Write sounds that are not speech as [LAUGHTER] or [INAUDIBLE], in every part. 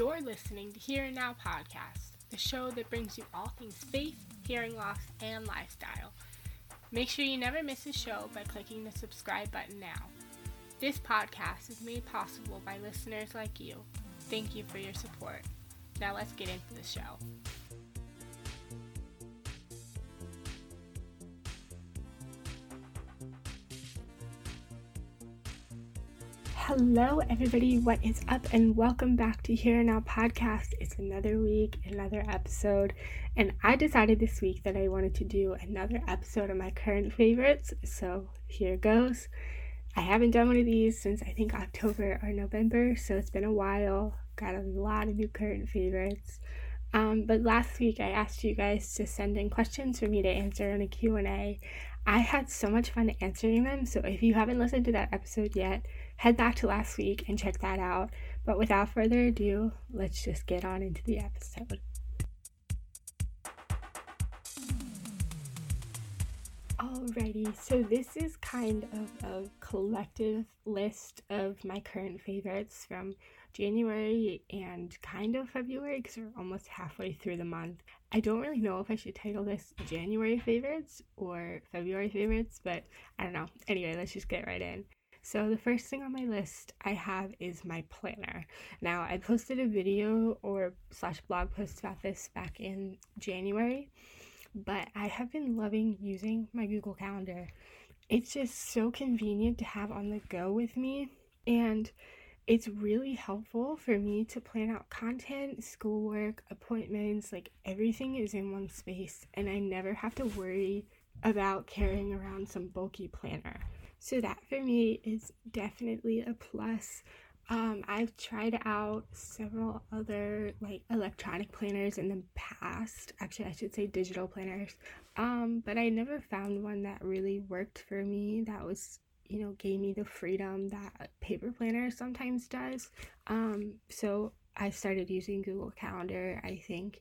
You're listening to Here and Now Podcast, the show that brings you all things faith, hearing loss, and lifestyle. Make sure you never miss a show by clicking the subscribe button now. This podcast is made possible by listeners like you. Thank you for your support. Now let's get into the show. Hello, everybody. What is up? And welcome back to Here Now Podcast. It's another week, another episode. And I decided this week that I wanted to do another episode of my current favorites. So here goes. I haven't done one of these since I think October or November, so it's been a while. Got a lot of new current favorites. Um, but last week I asked you guys to send in questions for me to answer in a Q&A. I had so much fun answering them, so if you haven't listened to that episode yet, head back to last week and check that out. But without further ado, let's just get on into the episode. Alrighty, so this is kind of a collective list of my current favorites from January and kind of February because we're almost halfway through the month. I don't really know if I should title this January favorites or February favorites, but I don't know. Anyway, let's just get right in. So the first thing on my list I have is my planner. Now I posted a video or slash blog post about this back in January, but I have been loving using my Google Calendar. It's just so convenient to have on the go with me and it's really helpful for me to plan out content, schoolwork, appointments, like everything is in one space and I never have to worry about carrying around some bulky planner. So that for me is definitely a plus. Um, I've tried out several other like electronic planners in the past. Actually, I should say digital planners. Um, but I never found one that really worked for me. That was, you know, gave me the freedom that paper planner sometimes does. Um, so I started using Google Calendar. I think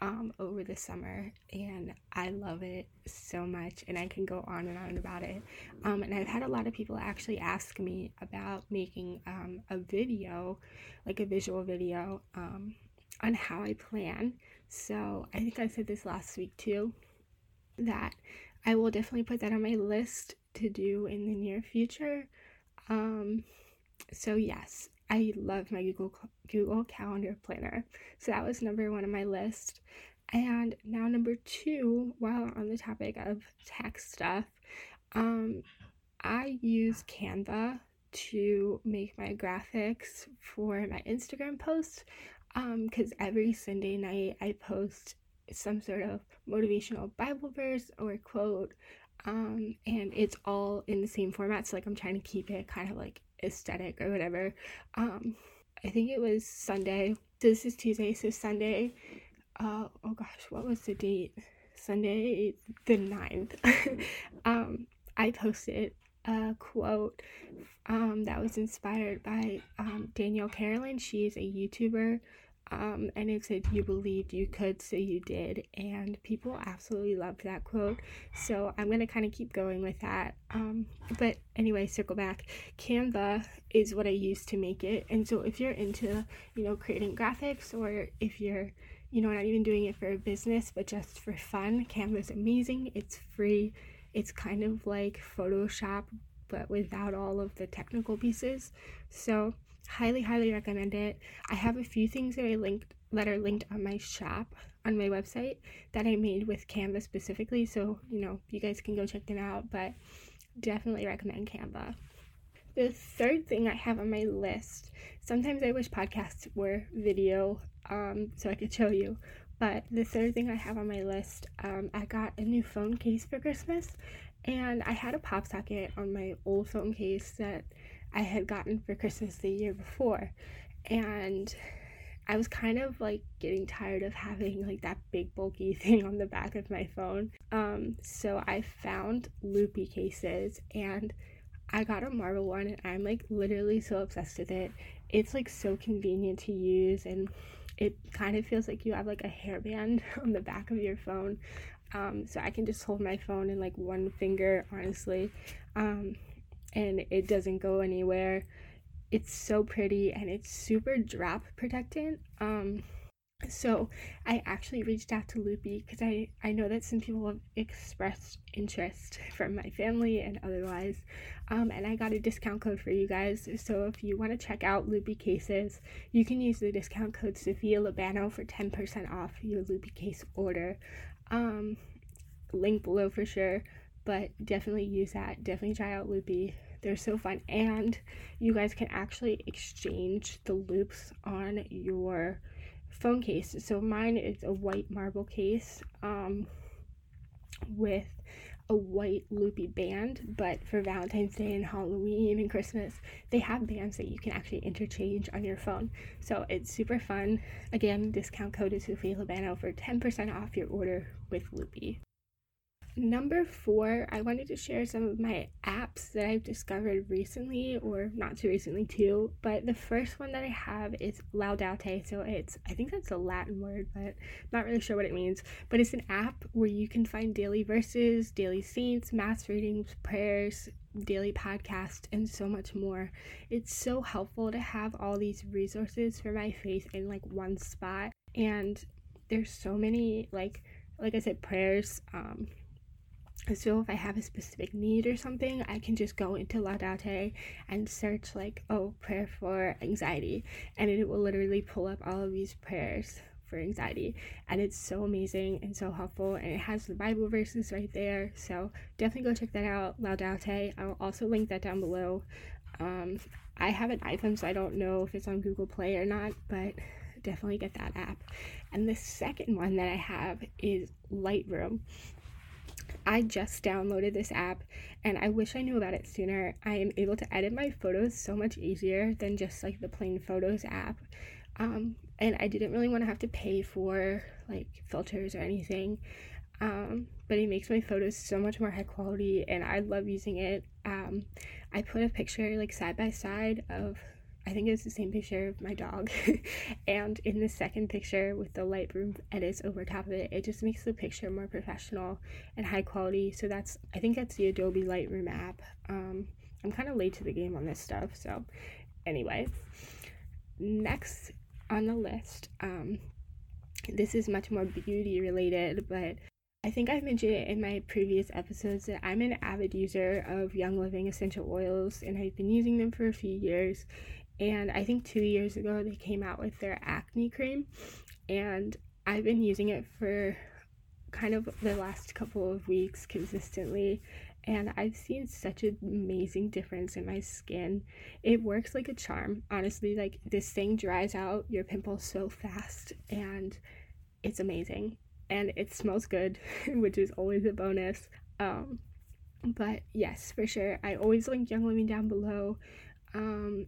um, over the summer, and I love it so much. And I can go on and on about it. Um, and I've had a lot of people actually ask me about making um, a video, like a visual video, um, on how I plan. So I think I said this last week too, that I will definitely put that on my list to do in the near future. Um, so yes, I love my Google Google Calendar planner. So that was number one on my list. And now number two, while on the topic of tech stuff, um, I use Canva to make my graphics for my Instagram posts. Um, because every Sunday night I post some sort of motivational Bible verse or quote. Um, and it's all in the same format. So like I'm trying to keep it kind of like aesthetic or whatever. Um, I think it was Sunday. So this is Tuesday, so Sunday. Uh, oh gosh, what was the date? Sunday the 9th. [LAUGHS] um, I posted a quote um, that was inspired by um, Danielle Carolan. She is a YouTuber um, and it said, You believed you could, so you did. And people absolutely loved that quote. So I'm going to kind of keep going with that. Um, but anyway, circle back. Canva is what I use to make it. And so if you're into, you know, creating graphics or if you're, you know, not even doing it for a business, but just for fun, Canva is amazing. It's free. It's kind of like Photoshop, but without all of the technical pieces. So, highly highly recommend it. I have a few things that i linked that are linked on my shop on my website that i made with canva specifically. So you know you guys can go check them out but definitely recommend canva. The third thing i have on my list sometimes i wish podcasts were video um, so i could [LAUGHS] show you but the third thing i have on my list um, i got a new phone case for christmas and i had a pop socket on my old phone case that I had gotten for Christmas the year before. And I was kind of like getting tired of having like that big bulky [LAUGHS] thing on the back of my phone. Um, so I found loopy cases and I got a marble one and I'm like literally so obsessed with it. It's like so convenient to use and it kind of feels like you have like a hairband [LAUGHS] on the back of your phone. Um, so I can just hold my phone in like one finger, honestly. Um, and it doesn't go anywhere. it's so pretty and it's super drop protectant. Um, so I actually reached out to Loopy because I, I know that some people have expressed interest [LAUGHS] from my family and otherwise. Um, and I got a discount code for you guys. So if you want to check out Loopy cases, you can use the discount code Sophia Labano for 10% off your Loopy case order. Um, link below for sure, but definitely use that. Definitely try out Loopy. They're so fun. And you guys can actually exchange the loops on your phone case. So mine is a white marble case um, with a white loopy band, but for Valentine's Day and Halloween and Christmas, they have bands that you can actually interchange on your phone. So it's super fun. Again, discount code is Sophia Labano for 10% off your order with Loopy. Number four, I wanted to share some of my apps that I've discovered recently, or not too recently too. But the first one that I have is Laudate. So it's, I think that's a Latin word, but not really sure what it means. But it's an app where you can find daily verses, daily saints, mass readings, prayers, daily podcast, and so much more. It's so helpful to have all these resources for my faith in like one spot. And there's so many, like, like I said, prayers, um, so if I have a specific need or something, I can just go into Laudate and search like, oh, prayer for anxiety, and it will literally pull up all of these prayers for anxiety, and it's so amazing and so helpful, and it has the Bible verses right there. So definitely go check that out, Laudate. I'll also link that down below. Um, I have an iPhone, so I don't know if it's on Google Play or not, but definitely get that app. And the second one that I have is Lightroom. I just downloaded this app and I wish I knew about it sooner. I am able to edit my photos so much easier than just like the plain photos app. Um, and I didn't really want to have to pay for like filters or anything. Um, but it makes my photos so much more high quality and I love using it. Um, I put a picture like side by side of I think it's the same picture of my dog. [LAUGHS] and in the second picture with the Lightroom edits over top of it, it just makes the picture more professional and high quality. So that's, I think that's the Adobe Lightroom app. Um, I'm kind of late to the game on this stuff. So anyway, next on the list, um, this is much more beauty related, but I think I've mentioned it in my previous episodes that I'm an avid user of Young Living essential oils and I've been using them for a few years and I think two years ago they came out with their acne cream, and I've been using it for kind of the last couple of weeks consistently and I've seen such an amazing difference in my skin. It works like a charm. Honestly, like this thing dries out your pimples so fast and it's amazing. And it smells good, [LAUGHS] which is always a bonus. Um but yes, for sure. I always link Young Living down below. Um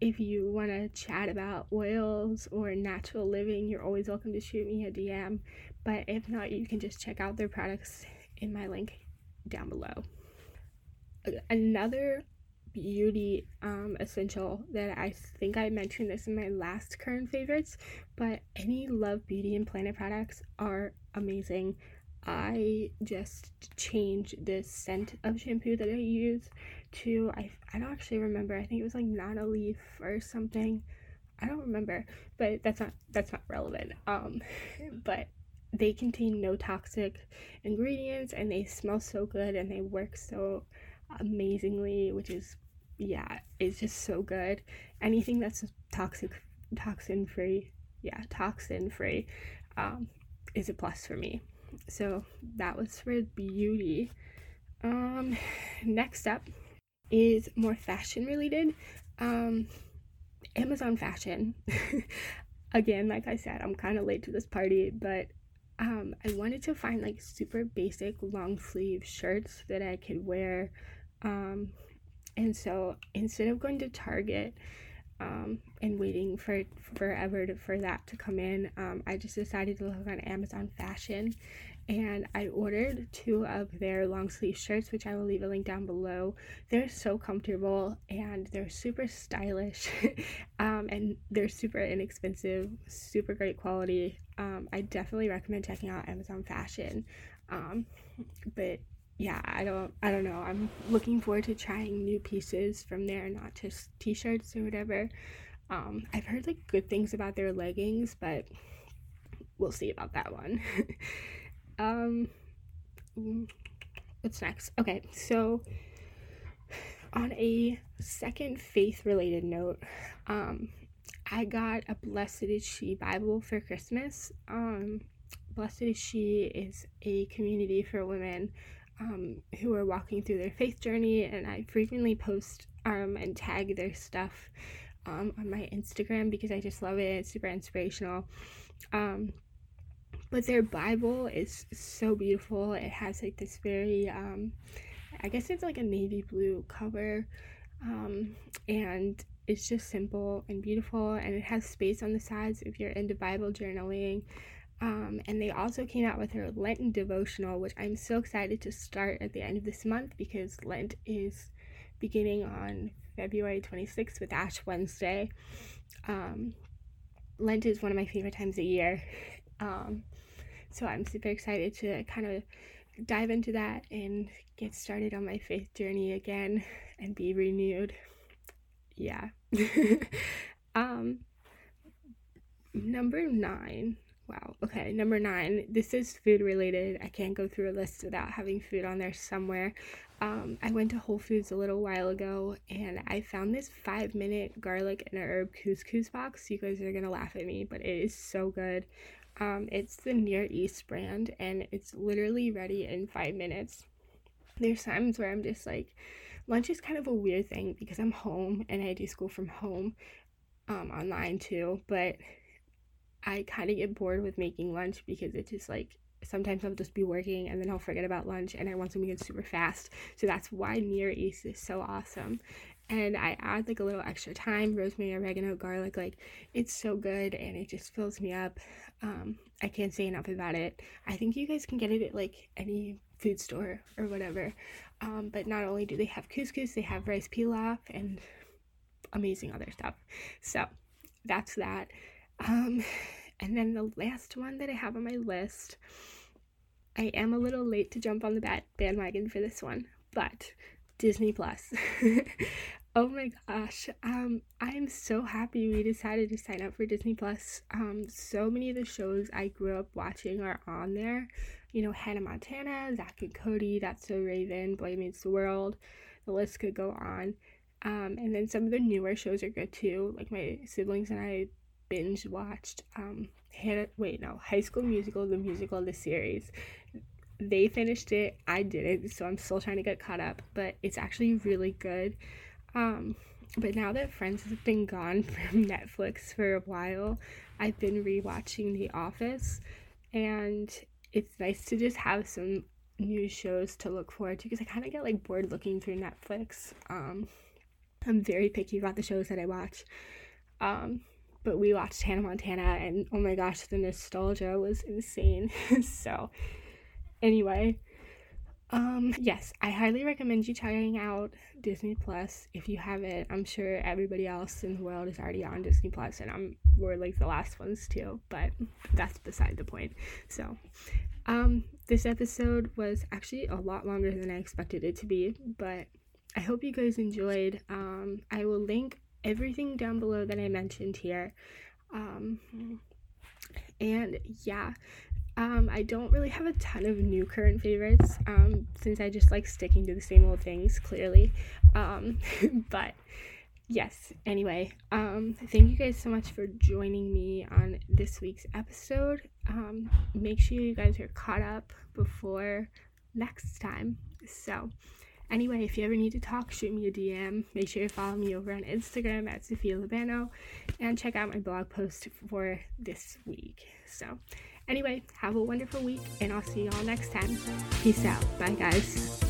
if you want to chat about oils or natural living, you're always welcome to shoot me a DM. But if not, you can just check out their products in my link down below. Another beauty um, essential that I think I mentioned this in my last current favorites, but any Love Beauty and Planet products are amazing. I just changed the scent of shampoo that I use to I I don't actually remember. I think it was like Nana Leaf or something. I don't remember, but that's not that's not relevant. Um, but they contain no toxic ingredients and they smell so good and they work so amazingly, which is yeah, it's just so good. Anything that's toxic toxin free, yeah, toxin free, um, is a plus for me. So that was for beauty. Um, next up is more fashion related. Um, Amazon fashion. [LAUGHS] Again, like I said, I'm kind of late to this party, but um, I wanted to find like super basic long sleeve shirts that I could wear. Um, and so instead of going to Target um, and waiting for forever to, for that to come in, um, I just decided to look on Amazon Fashion and I ordered two of their long sleeve shirts, which I will leave a link down below. They're so comfortable and they're super stylish, [LAUGHS] um, and they're super inexpensive, super great quality. Um, I definitely recommend checking out Amazon Fashion. Um, but yeah, I don't I don't know. I'm looking forward to trying new pieces from there, not just t-shirts or whatever. Um, I've heard like good things about their leggings, but we'll see about that one. [LAUGHS] um, what's next? Okay, so on a second faith related note, um, I got a Blessed is She Bible for Christmas. Um, Blessed is She is a community for women um, who are walking through their faith journey, and I frequently post um, and tag their stuff um, on my Instagram because I just love it. It's super inspirational. Um, but their Bible is so beautiful. It has like this very, um, I guess it's like a navy blue cover, um, and it's just simple and beautiful, and it has space on the sides if you're into Bible journaling. Um, and they also came out with their Lenten devotional, which I'm so excited to start at the end of this month because Lent is beginning on February 26th with Ash Wednesday. Um, Lent is one of my favorite times of year. Um, so I'm super excited to kind of dive into that and get started on my faith journey again and be renewed. Yeah. [LAUGHS] um, number nine Wow. Okay. Number nine. This is food related. I can't go through a list without having food on there somewhere. Um, I went to Whole Foods a little while ago and I found this five minute garlic and herb couscous box. You guys are gonna laugh at me, but it is so good. Um, it's the Near East brand and it's literally ready in five minutes. There's times where I'm just like, lunch is kind of a weird thing because I'm home and I do school from home um, online too, but I kind of get bored with making lunch because it's just like sometimes I'll just be working and then I'll forget about lunch and I want something super fast. So that's why Near East is so awesome. And I add like a little extra thyme, rosemary, oregano, garlic. Like it's so good and it just fills me up. Um, I can't say enough about it. I think you guys can get it at like any food store or whatever. Um, but not only do they have couscous, they have rice pilaf and amazing other stuff. So that's that. Um, and then the last one that I have on my list, I am a little late to jump on the bandwagon for this one, but Disney Plus. [LAUGHS] oh my gosh, um, I'm so happy we decided to sign up for Disney Plus. Um, so many of the shows I grew up watching are on there. You know, Hannah Montana, Zack and Cody, That's So Raven, Boy Meets the World. The list could go on. Um, and then some of the newer shows are good too. Like my siblings and I binge watched um Hannah wait no High School Musical the musical the series. They finished it, I didn't, so I'm still trying to get caught up, but it's actually really good. Um but now that Friends has been gone [LAUGHS] from Netflix for a while, I've been rewatching The Office and it's nice to just have some new shows to look forward to because I kind of get like bored looking through Netflix. Um, I'm very picky about the shows that I watch. Um, but we watched Hannah Montana and oh my gosh, the nostalgia was insane. [LAUGHS] so, anyway, um yes, I highly recommend you trying out Disney Plus if you haven't. I'm sure everybody else in the world is already on Disney Plus and I'm we're like the last ones too, but that's beside the point. So, um this episode was actually a lot longer than I expected it to be, but I hope you guys enjoyed. Um I will link everything down below that I mentioned here. Um, and yeah, um, I don't really have a ton of new current favorites um, since I just like sticking to the same old things, clearly. Um, [LAUGHS] but yes, anyway, um, thank you guys so much for joining me on this week's episode. Um, make sure you guys are caught up before next time. So, Anyway, if you ever need to talk, shoot me a DM. Make sure you follow me over on Instagram at Sophia Labano and check out my blog post for this week. So, anyway, have a wonderful week and I'll see you all next time. Peace out. Bye, guys.